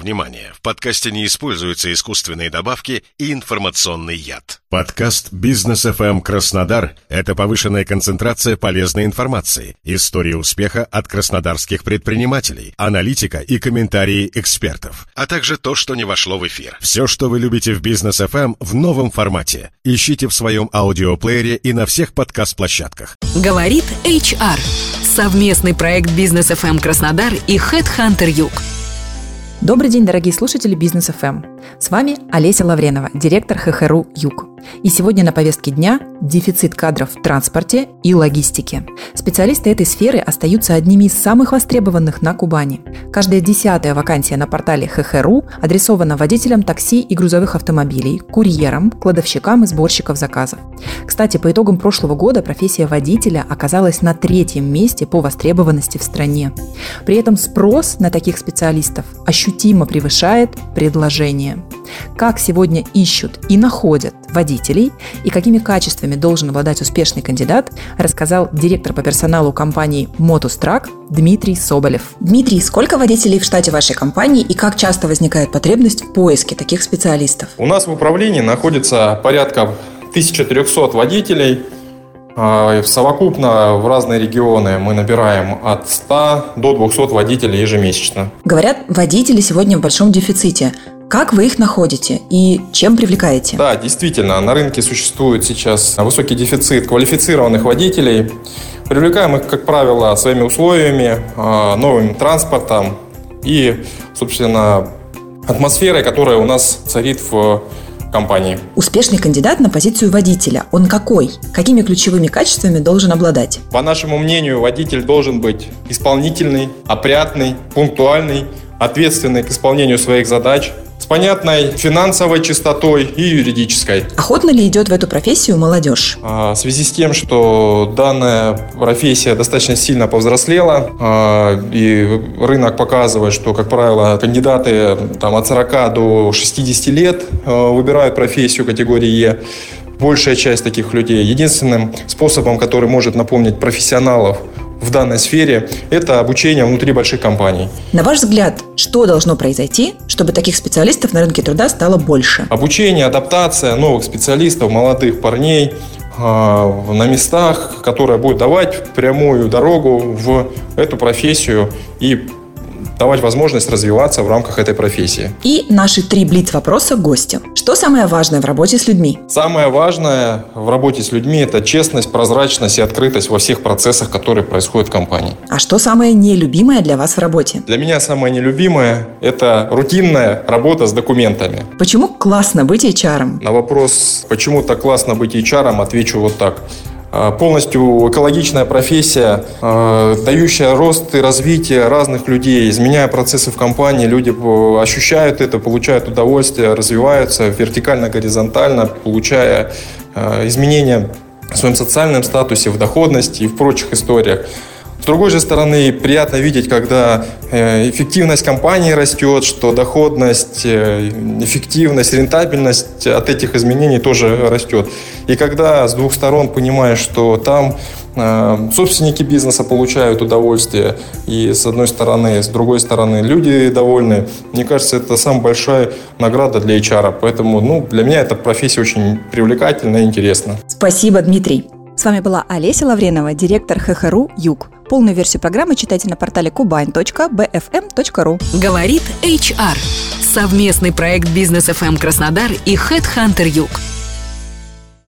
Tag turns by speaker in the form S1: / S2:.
S1: Внимание! В подкасте не используются искусственные добавки и информационный яд.
S2: Подкаст «Бизнес FM Краснодар» — это повышенная концентрация полезной информации, истории успеха от краснодарских предпринимателей, аналитика и комментарии экспертов,
S1: а также то, что не вошло в эфир.
S2: Все, что вы любите в «Бизнес FM в новом формате. Ищите в своем аудиоплеере и на всех подкаст-площадках.
S3: Говорит HR. Совместный проект «Бизнес FM Краснодар» и HeadHunter Юг.
S4: Добрый день, дорогие слушатели Бизнес ФМ. С вами Олеся Лавренова, директор ХХРУ Юг. И сегодня на повестке дня дефицит кадров в транспорте и логистике. Специалисты этой сферы остаются одними из самых востребованных на Кубани. Каждая десятая вакансия на портале ХХРУ адресована водителям такси и грузовых автомобилей, курьерам, кладовщикам и сборщиков заказов. Кстати, по итогам прошлого года профессия водителя оказалась на третьем месте по востребованности в стране. При этом спрос на таких специалистов ощутимо превышает предложение. Как сегодня ищут и находят водителей и какими качествами должен обладать успешный кандидат, рассказал директор по персоналу компании Motus Дмитрий Соболев.
S5: Дмитрий, сколько водителей в штате вашей компании и как часто возникает потребность в поиске таких специалистов?
S6: У нас в управлении находится порядка 1300 водителей. А, совокупно в разные регионы мы набираем от 100 до 200 водителей ежемесячно.
S5: Говорят, водители сегодня в большом дефиците. Как вы их находите и чем привлекаете?
S6: Да, действительно, на рынке существует сейчас высокий дефицит квалифицированных водителей. Привлекаем их, как правило, своими условиями, а, новым транспортом и, собственно, атмосферой, которая у нас царит в компании.
S5: Успешный кандидат на позицию водителя, он какой? Какими ключевыми качествами должен обладать?
S6: По нашему мнению, водитель должен быть исполнительный, опрятный, пунктуальный, ответственный к исполнению своих задач, понятной финансовой чистотой и юридической.
S5: Охотно ли идет в эту профессию молодежь?
S6: А, в связи с тем, что данная профессия достаточно сильно повзрослела, а, и рынок показывает, что, как правило, кандидаты там, от 40 до 60 лет а, выбирают профессию категории Е, большая часть таких людей. Единственным способом, который может напомнить профессионалов в данной сфере, это обучение внутри больших компаний.
S5: На ваш взгляд, что должно произойти, чтобы таких специалистов на рынке труда стало больше?
S6: Обучение, адаптация новых специалистов, молодых парней, а, на местах, которая будет давать прямую дорогу в эту профессию и давать возможность развиваться в рамках этой профессии.
S5: И наши три блиц-вопроса гостю. Что самое важное в работе с людьми?
S6: Самое важное в работе с людьми – это честность, прозрачность и открытость во всех процессах, которые происходят в компании.
S5: А что самое нелюбимое для вас в работе?
S6: Для меня самое нелюбимое – это рутинная работа с документами.
S5: Почему классно быть HR?
S6: На вопрос, почему так классно быть HR, отвечу вот так. А, полностью экологичная профессия, а, дающая рост и развитие разных людей, изменяя процессы в компании, люди ощущают это, получают удовольствие, развиваются вертикально-горизонтально, получая а, изменения в своем социальном статусе, в доходности и в прочих историях. С другой же стороны, приятно видеть, когда э, эффективность компании растет, что доходность, э, эффективность, рентабельность от этих изменений тоже растет. И когда с двух сторон понимаешь, что там э, собственники бизнеса получают удовольствие, и с одной стороны, с другой стороны люди довольны, мне кажется, это самая большая награда для HR. Поэтому ну, для меня эта профессия очень привлекательна и интересна.
S5: Спасибо, Дмитрий.
S4: С вами была Олеся Лавренова, директор ХХРУ «Юг». Полную версию программы читайте на портале kubain.bfm.ru.
S3: Говорит HR. Совместный проект Бизнес FM Краснодар и Headhunter Юг.